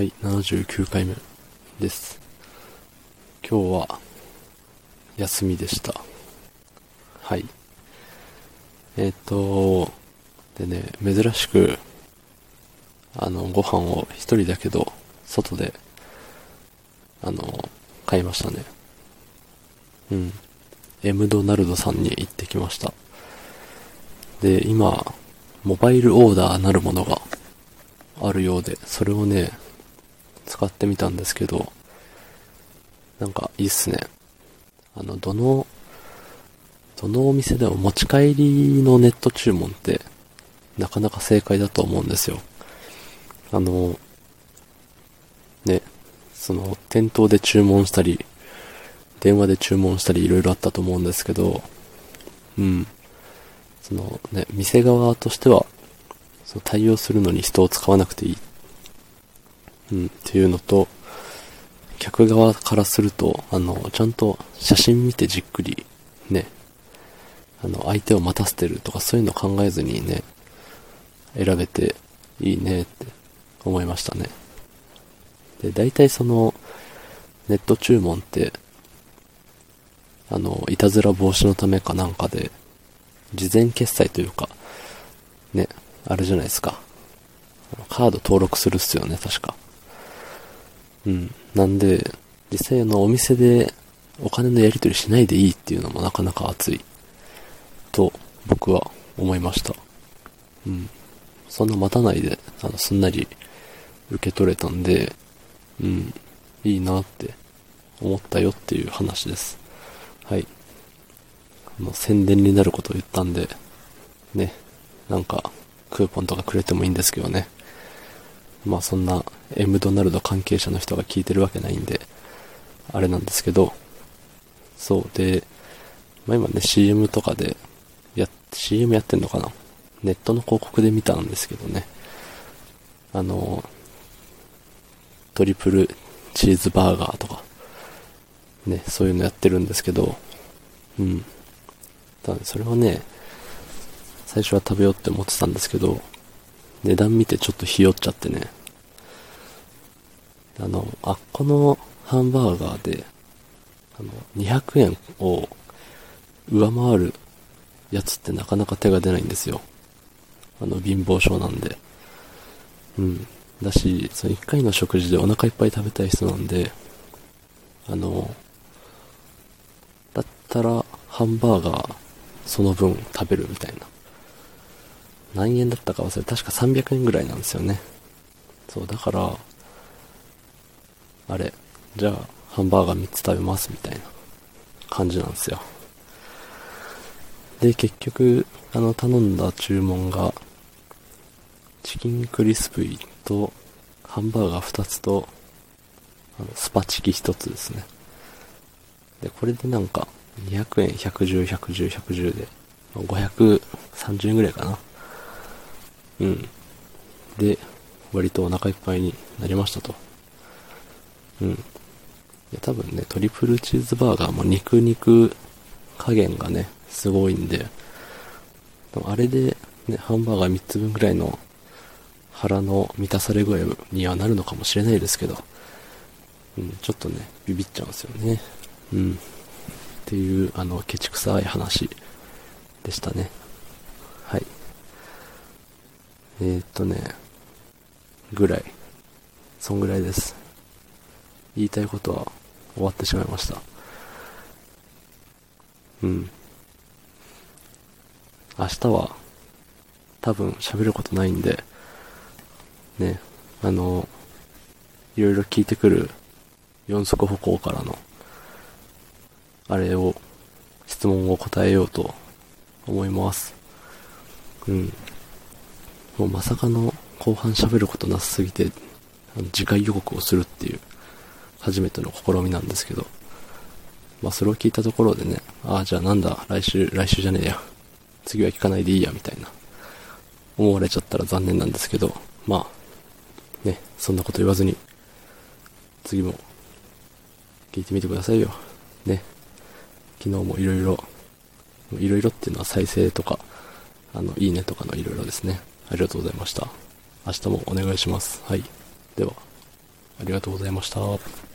はい、79回目です。今日は休みでした。はい。えっ、と、でね、珍しく、あの、ご飯を一人だけど、外で、あの、買いましたね。うん。エムドナルドさんに行ってきました。で、今、モバイルオーダーなるものがあるようで、それをね、使ってみたんですけど、なんかいいっすね。あの、どの、どのお店でも持ち帰りのネット注文って、なかなか正解だと思うんですよ。あの、ね、その、店頭で注文したり、電話で注文したりいろいろあったと思うんですけど、うん。そのね、店側としては、その対応するのに人を使わなくていい。うん、っていうのと、客側からすると、あの、ちゃんと写真見てじっくり、ね、あの、相手を待たせてるとかそういうの考えずにね、選べていいねって思いましたね。で、大体その、ネット注文って、あの、いたずら防止のためかなんかで、事前決済というか、ね、あれじゃないですか。カード登録するっすよね、確か。うん。なんで、実際あの、お店でお金のやり取りしないでいいっていうのもなかなか熱い。と、僕は思いました。うん。そんな待たないで、あの、すんなり受け取れたんで、うん、いいなって思ったよっていう話です。はい。あの、宣伝になることを言ったんで、ね、なんか、クーポンとかくれてもいいんですけどね。まあそんな、エムドナルド関係者の人が聞いてるわけないんで、あれなんですけど、そうで、まあ今ね、CM とかで、や、CM やってんのかな？ネットの広告で見たんですけどね。あの、トリプルチーズバーガーとか、ね、そういうのやってるんですけど、うん。ただそれをね、最初は食べようって思ってたんですけど、値段見てちょっとひよっちゃってね。あの、あっこのハンバーガーで、あの、200円を上回るやつってなかなか手が出ないんですよ。あの、貧乏症なんで。うん。だし、その1回の食事でお腹いっぱい食べたい人なんで、あの、だったら、ハンバーガー、その分食べるみたいな。何円だったか忘れ、確か300円ぐらいなんですよね。そう、だから、あれ、じゃあ、ハンバーガー3つ食べますみたいな感じなんですよ。で、結局、あの、頼んだ注文が、チキンクリスプイと、ハンバーガー2つと、あのスパチキ1つですね。で、これでなんか、200円、110、110、110で、530円ぐらいかな。うん。で、割とお腹いっぱいになりましたと。うん。いや、多分ね、トリプルチーズバーガーも肉肉加減がね、すごいんで、でもあれで、ね、ハンバーガー3つ分ぐらいの腹の満たされ具合にはなるのかもしれないですけど、うん、ちょっとね、ビビっちゃうんですよね。うん。っていう、あの、ケチくさい話でしたね。はい。えー、っとね、ぐらい。そんぐらいです。言いたいことは終わってしまいました。うん。明日は多分喋ることないんで、ね、あの、いろいろ聞いてくる四足歩行からの、あれを、質問を答えようと思います。うん。もうまさかの後半喋ることなさすぎて、あの次回予告をするっていう、初めての試みなんですけど、まあそれを聞いたところでね、ああ、じゃあなんだ、来週、来週じゃねえや。次は聞かないでいいや、みたいな、思われちゃったら残念なんですけど、まあ、ね、そんなこと言わずに、次も、聞いてみてくださいよ。ね。昨日もいろいろ、いろいろっていうのは再生とか、あの、いいねとかのいろいろですね。ありがとうございました。明日もお願いします。はい。では。ありがとうございました。